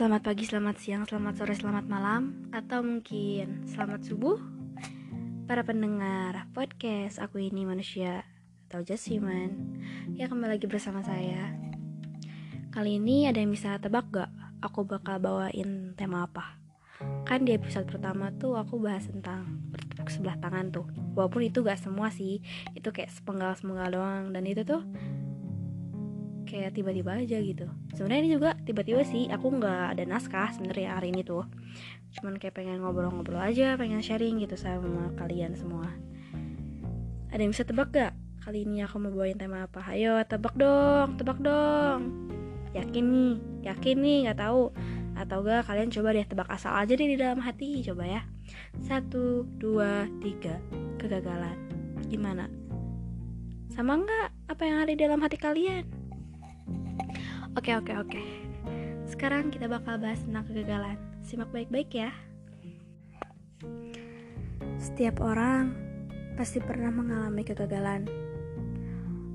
Selamat pagi, selamat siang, selamat sore, selamat malam, atau mungkin selamat subuh. Para pendengar podcast Aku Ini Manusia atau Just Human. Ya kembali lagi bersama saya. Kali ini ada yang bisa tebak gak? Aku bakal bawain tema apa? Kan di episode pertama tuh aku bahas tentang bertepuk sebelah tangan tuh. Walaupun itu gak semua sih, itu kayak sepenggal-sepenggal doang. Dan itu tuh kayak tiba-tiba aja gitu. Sebenarnya ini juga tiba-tiba sih aku nggak ada naskah sebenarnya hari ini tuh. Cuman kayak pengen ngobrol-ngobrol aja pengen sharing gitu sama kalian semua. Ada yang bisa tebak gak kali ini aku mau bawain tema apa? Ayo tebak dong tebak dong. Yakin nih yakin nih nggak tahu. Atau gak kalian coba deh tebak asal aja deh di dalam hati coba ya. Satu dua tiga. Kegagalan. Gimana? Sama nggak apa yang ada di dalam hati kalian Oke oke oke. Sekarang kita bakal bahas tentang kegagalan. Simak baik-baik ya. Setiap orang pasti pernah mengalami kegagalan.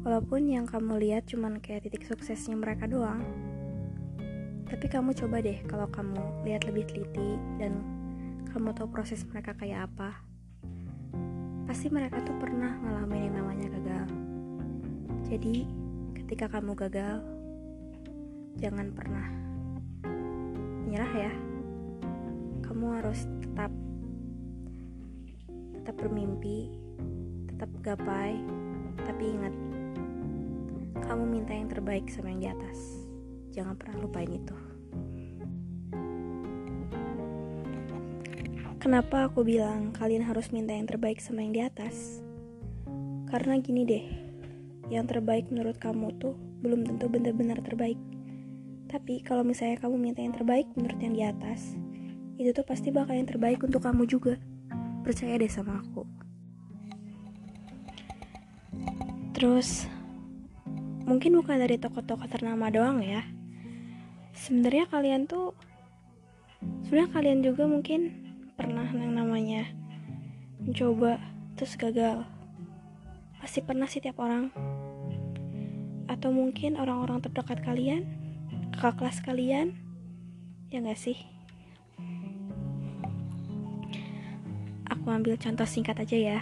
Walaupun yang kamu lihat cuman kayak titik suksesnya mereka doang. Tapi kamu coba deh kalau kamu lihat lebih teliti dan kamu tahu proses mereka kayak apa. Pasti mereka tuh pernah ngalamin yang namanya gagal. Jadi, ketika kamu gagal, jangan pernah menyerah ya kamu harus tetap tetap bermimpi tetap gapai tapi ingat kamu minta yang terbaik sama yang di atas jangan pernah lupain itu Kenapa aku bilang kalian harus minta yang terbaik sama yang di atas? Karena gini deh, yang terbaik menurut kamu tuh belum tentu benar-benar terbaik. Tapi kalau misalnya kamu minta yang terbaik menurut yang di atas, itu tuh pasti bakal yang terbaik untuk kamu juga. Percaya deh sama aku. Terus, mungkin bukan dari toko-toko ternama doang ya. Sebenarnya kalian tuh, sebenarnya kalian juga mungkin pernah yang namanya mencoba terus gagal. Pasti pernah sih tiap orang. Atau mungkin orang-orang terdekat kalian kakak kelas kalian? Ya gak sih? Aku ambil contoh singkat aja ya.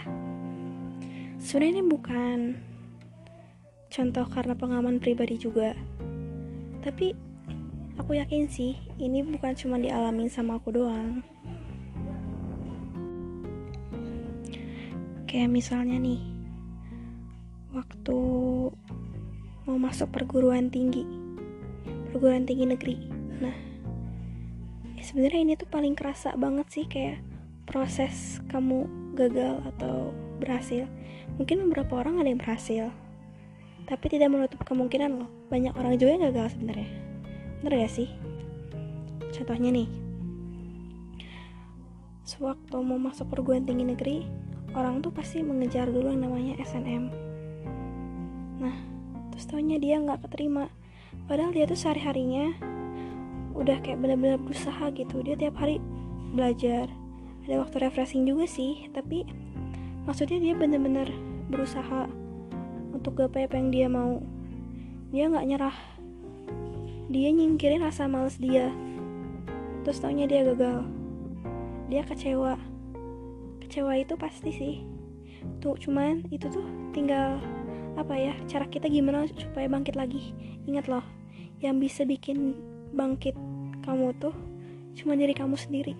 Sebenarnya ini bukan contoh karena pengalaman pribadi juga. Tapi aku yakin sih ini bukan cuma dialamin sama aku doang. Kayak misalnya nih waktu mau masuk perguruan tinggi perguruan tinggi negeri. Nah ya sebenarnya ini tuh paling kerasa banget sih kayak proses kamu gagal atau berhasil. Mungkin beberapa orang ada yang berhasil tapi tidak menutup kemungkinan loh banyak orang juga yang gagal sebenarnya. Bener gak sih? Contohnya nih sewaktu mau masuk perguruan tinggi negeri orang tuh pasti mengejar dulu yang namanya SNM nah terus tahunya dia nggak keterima padahal dia tuh sehari-harinya udah kayak benar-benar berusaha gitu. Dia tiap hari belajar. Ada waktu refreshing juga sih tapi maksudnya dia benar-benar berusaha untuk gapai apa yang dia mau. Dia nggak nyerah. Dia nyingkirin rasa males dia. Terus taunya dia gagal. Dia kecewa. Kecewa itu pasti sih. Tuh cuman itu tuh tinggal apa ya cara kita gimana supaya bangkit lagi ingat loh yang bisa bikin bangkit kamu tuh cuma diri kamu sendiri.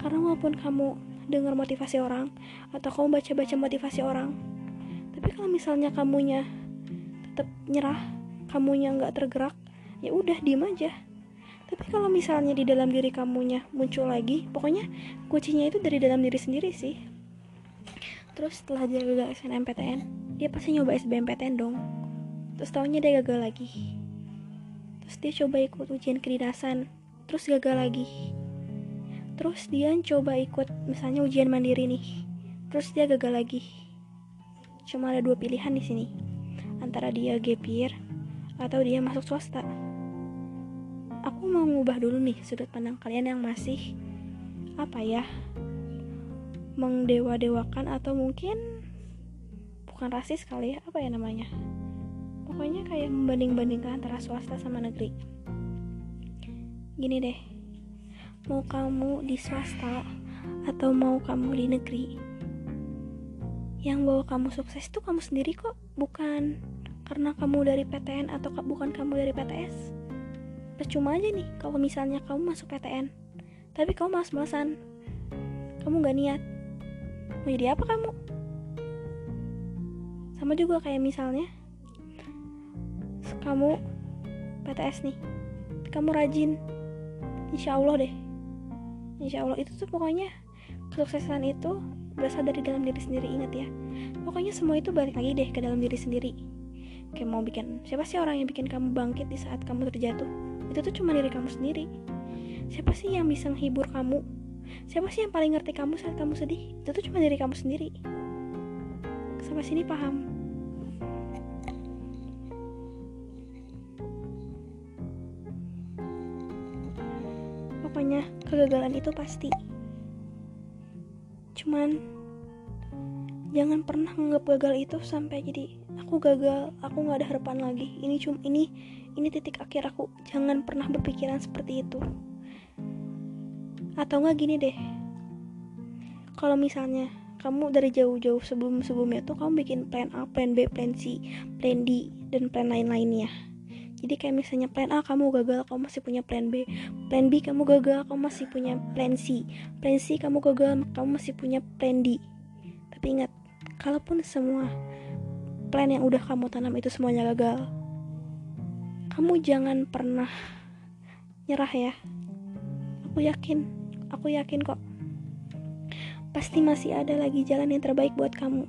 Karena walaupun kamu dengar motivasi orang atau kamu baca-baca motivasi orang tapi kalau misalnya kamunya tetap nyerah kamunya nggak tergerak ya udah diem aja. Tapi kalau misalnya di dalam diri kamunya muncul lagi pokoknya kuncinya itu dari dalam diri sendiri sih. Terus setelah dia gagal SNMPTN dia pasti nyoba SBMPTN dong terus tahunnya dia gagal lagi. Terus dia coba ikut ujian kedinasan terus gagal lagi. Terus dia coba ikut misalnya ujian mandiri nih terus dia gagal lagi. Cuma ada dua pilihan di sini antara dia gap atau dia masuk swasta. Aku mau ngubah dulu nih sudut pandang kalian yang masih apa ya mengdewa-dewakan atau mungkin bukan rasis kali ya apa ya namanya pokoknya kayak membanding-bandingkan antara swasta sama negeri. Gini deh. Mau kamu di swasta atau mau kamu di negeri yang bawa kamu sukses itu kamu sendiri kok bukan karena kamu dari PTN atau bukan kamu dari PTS percuma aja nih kalau misalnya kamu masuk PTN tapi kamu malas-malasan. Kamu gak niat. Mau jadi apa kamu? Sama juga kayak misalnya kamu PTS nih. Kamu rajin. Insya Allah deh. Insya Allah. Itu tuh pokoknya kesuksesan itu berasal dari dalam diri sendiri. Ingat ya. Pokoknya semua itu balik lagi deh ke dalam diri sendiri. Kayak mau bikin siapa sih orang yang bikin kamu bangkit di saat kamu terjatuh? Itu tuh cuma diri kamu sendiri. Siapa sih yang bisa menghibur kamu? Siapa sih yang paling ngerti kamu saat kamu sedih? Itu tuh cuma diri kamu sendiri. Sampai sini paham kegagalan itu pasti. Cuman jangan pernah menganggap gagal itu sampai jadi aku gagal aku nggak ada harapan lagi. Ini cuma ini ini titik akhir aku. Jangan pernah berpikiran seperti itu. Atau nggak gini deh. Kalau misalnya kamu dari jauh-jauh sebelum sebelumnya tuh kamu bikin plan A, plan B, plan C, plan D dan plan lain-lainnya. Jadi kayak misalnya plan A kamu gagal, kamu masih punya plan B. Plan B kamu gagal, kamu masih punya plan C. Plan C kamu gagal, kamu masih punya plan D. Tapi ingat, kalaupun semua plan yang udah kamu tanam itu semuanya gagal, kamu jangan pernah nyerah ya. Aku yakin, aku yakin kok. Pasti masih ada lagi jalan yang terbaik buat kamu.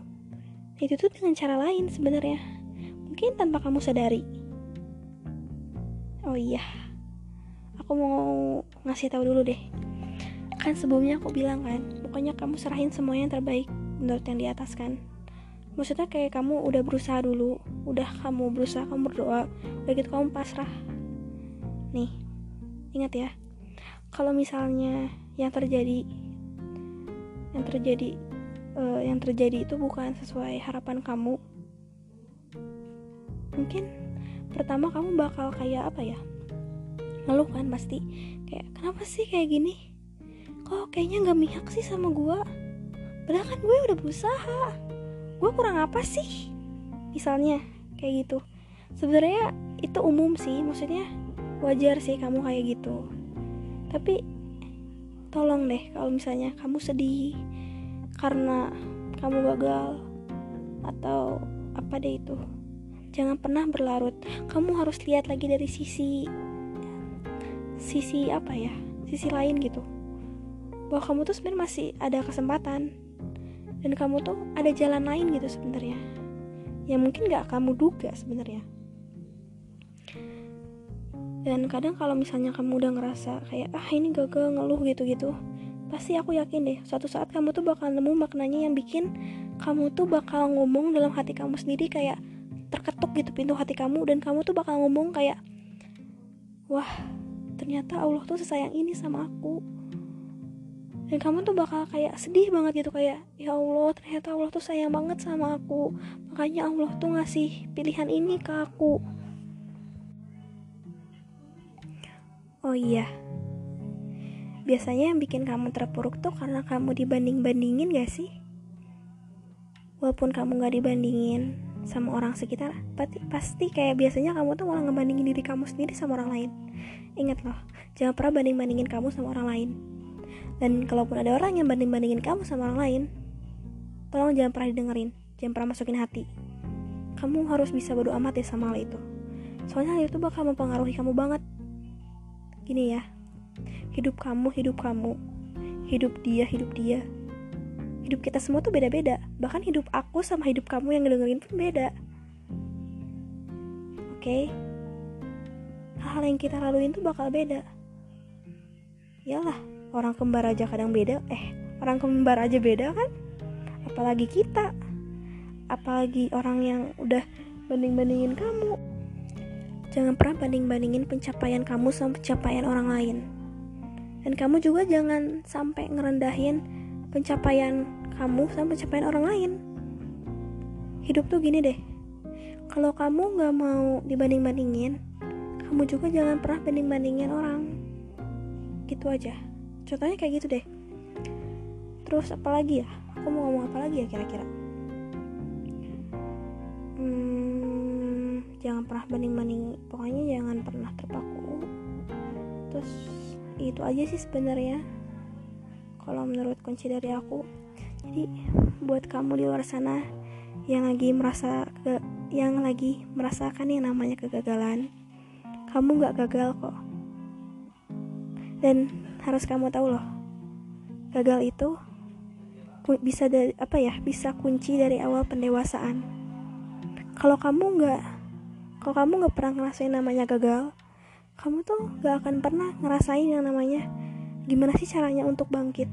Itu tuh dengan cara lain sebenarnya. Mungkin tanpa kamu sadari. Oh iya, aku mau ngasih tahu dulu deh. Kan sebelumnya aku bilang kan, pokoknya kamu serahin semua yang terbaik menurut yang di atas kan. Maksudnya kayak kamu udah berusaha dulu udah kamu berusaha kamu berdoa udah gitu kamu pasrah. Nih ingat ya. Kalau misalnya yang terjadi yang terjadi uh, yang terjadi itu bukan sesuai harapan kamu mungkin pertama kamu bakal kayak apa ya? Ngeluh kan pasti. Kayak kenapa sih kayak gini? Kok kayaknya nggak mihak sih sama gua? Padahal kan gue udah berusaha. Gue kurang apa sih? Misalnya kayak gitu. Sebenarnya itu umum sih maksudnya wajar sih kamu kayak gitu. Tapi tolong deh kalau misalnya kamu sedih karena kamu gagal atau apa deh itu jangan pernah berlarut. Kamu harus lihat lagi dari sisi sisi apa ya? Sisi lain gitu. Bahwa kamu tuh sebenarnya masih ada kesempatan. Dan kamu tuh ada jalan lain gitu sebenarnya. Yang mungkin gak kamu duga sebenarnya. Dan kadang kalau misalnya kamu udah ngerasa kayak ah ini gagal ngeluh gitu-gitu pasti aku yakin deh suatu saat kamu tuh bakal nemu maknanya yang bikin kamu tuh bakal ngomong dalam hati kamu sendiri kayak terketuk gitu pintu hati kamu dan kamu tuh bakal ngomong kayak wah ternyata Allah tuh sesayang ini sama aku. Dan kamu tuh bakal kayak sedih banget gitu kayak ya Allah ternyata Allah tuh sayang banget sama aku. Makanya Allah tuh ngasih pilihan ini ke aku. Oh iya. Biasanya yang bikin kamu terpuruk tuh karena kamu dibanding-bandingin gak sih? Walaupun kamu gak dibandingin sama orang sekitar pasti pasti kayak biasanya kamu tuh malah ngebandingin diri kamu sendiri sama orang lain ingat loh jangan pernah banding-bandingin kamu sama orang lain dan kalaupun ada orang yang banding-bandingin kamu sama orang lain, tolong jangan pernah didengerin, jangan pernah masukin hati. Kamu harus bisa bodo amat ya sama hal itu. Soalnya hal itu bakal mempengaruhi kamu banget. Gini ya, hidup kamu, hidup kamu, hidup dia, hidup dia. Hidup kita semua tuh beda-beda. Bahkan hidup aku sama hidup kamu yang ngedengerin pun beda. Oke? Okay? Hal-hal yang kita laluin tuh bakal beda. Yalah, orang kembar aja kadang beda eh orang kembar aja beda kan apalagi kita apalagi orang yang udah banding-bandingin kamu jangan pernah banding-bandingin pencapaian kamu sama pencapaian orang lain dan kamu juga jangan sampai ngerendahin pencapaian kamu sama pencapaian orang lain. Hidup tuh gini deh. Kalau kamu gak mau dibanding-bandingin kamu juga jangan pernah banding-bandingin orang. Gitu aja. Contohnya kayak gitu deh. Terus apa lagi ya? Aku mau ngomong apa lagi ya kira-kira? Hmm, jangan pernah banding-banding. Pokoknya jangan pernah terpaku. Terus itu aja sih sebenarnya. Kalau menurut kunci dari aku jadi buat kamu di luar sana yang lagi merasa ke yang lagi merasakan yang namanya kegagalan kamu nggak gagal kok. Dan harus kamu tahu loh gagal itu bisa dari apa ya bisa kunci dari awal pendewasaan. Kalau kamu nggak kalau kamu nggak pernah ngerasain namanya gagal kamu tuh nggak akan pernah ngerasain yang namanya gimana sih caranya untuk bangkit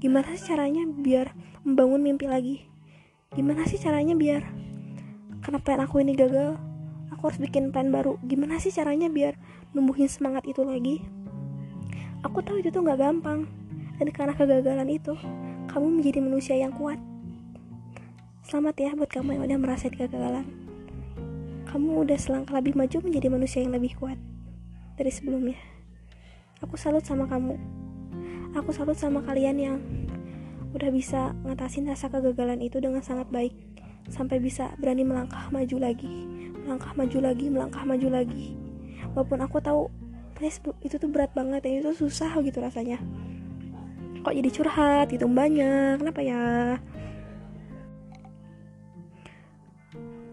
gimana sih caranya biar membangun mimpi lagi gimana sih caranya biar karena plan aku ini gagal aku harus bikin plan baru gimana sih caranya biar numbuhin semangat itu lagi aku tahu itu tuh nggak gampang dan karena kegagalan itu kamu menjadi manusia yang kuat. Selamat ya buat kamu yang udah merasakan kegagalan. Kamu udah selangkah lebih maju menjadi manusia yang lebih kuat dari sebelumnya. Aku salut sama kamu. Aku salut sama kalian yang udah bisa ngatasin rasa kegagalan itu dengan sangat baik. Sampai bisa berani melangkah maju lagi, melangkah maju lagi, melangkah maju lagi. Walaupun aku tahu itu tuh berat banget ya itu susah gitu rasanya. Kok jadi curhat gitu banyak kenapa ya?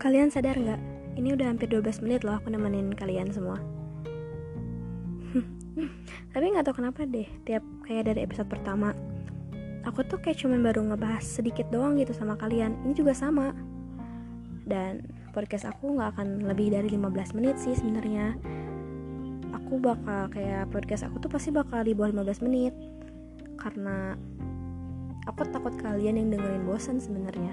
Kalian sadar nggak? Ini udah hampir 12 menit loh aku nemenin kalian semua. Tapi nggak tahu kenapa deh tiap kayak dari episode pertama aku tuh kayak cuman baru ngebahas sedikit doang gitu sama kalian ini juga sama dan podcast aku nggak akan lebih dari 15 menit sih sebenarnya aku bakal kayak podcast aku tuh pasti bakal di bawah 15 menit karena aku takut kalian yang dengerin bosan sebenarnya.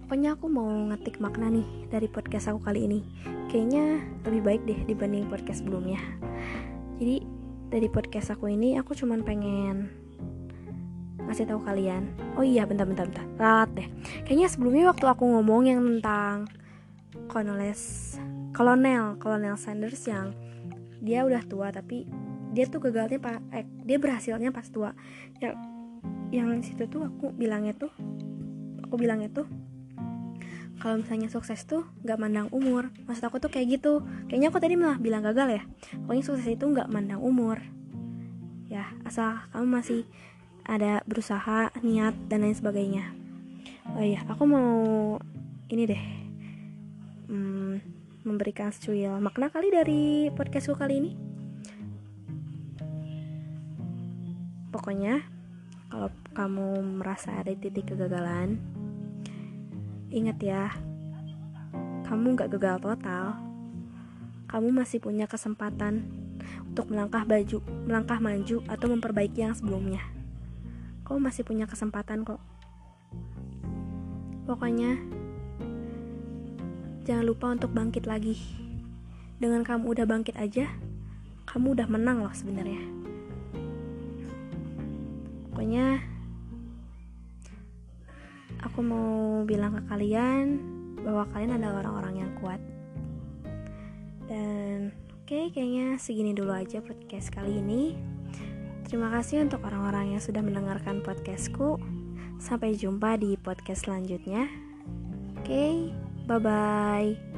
Pokoknya aku mau ngetik makna nih dari podcast aku kali ini. Kayaknya lebih baik deh dibanding podcast sebelumnya. Dari podcast aku ini aku cuman pengen ngasih tahu kalian. Oh iya, bentar-bentar, bentar. Ralat deh. Kayaknya sebelumnya waktu aku ngomong yang tentang Konoles, Kolonel, Kolonel Sanders yang dia udah tua tapi dia tuh gagalnya pak eh, dia berhasilnya pas tua yang yang situ tuh aku bilangnya tuh aku bilangnya tuh kalau misalnya sukses tuh nggak mandang umur. Maksud aku tuh kayak gitu. Kayaknya aku tadi malah bilang gagal ya. Pokoknya sukses itu nggak mandang umur. Ya asal kamu masih ada berusaha niat dan lain sebagainya. Oh iya aku mau ini deh. Hmm, memberikan secuil makna kali dari podcastku kali ini. Pokoknya, kalau kamu merasa ada titik kegagalan, ingat ya, kamu gak gagal total. Kamu masih punya kesempatan untuk melangkah baju, melangkah maju atau memperbaiki yang sebelumnya. Kamu masih punya kesempatan kok. Pokoknya, jangan lupa untuk bangkit lagi. Dengan kamu udah bangkit aja, kamu udah menang loh sebenarnya pokoknya aku mau bilang ke kalian bahwa kalian adalah orang-orang yang kuat. Dan oke okay, kayaknya segini dulu aja podcast kali ini. Terima kasih untuk orang-orang yang sudah mendengarkan podcastku. Sampai jumpa di podcast selanjutnya. Oke okay, bye bye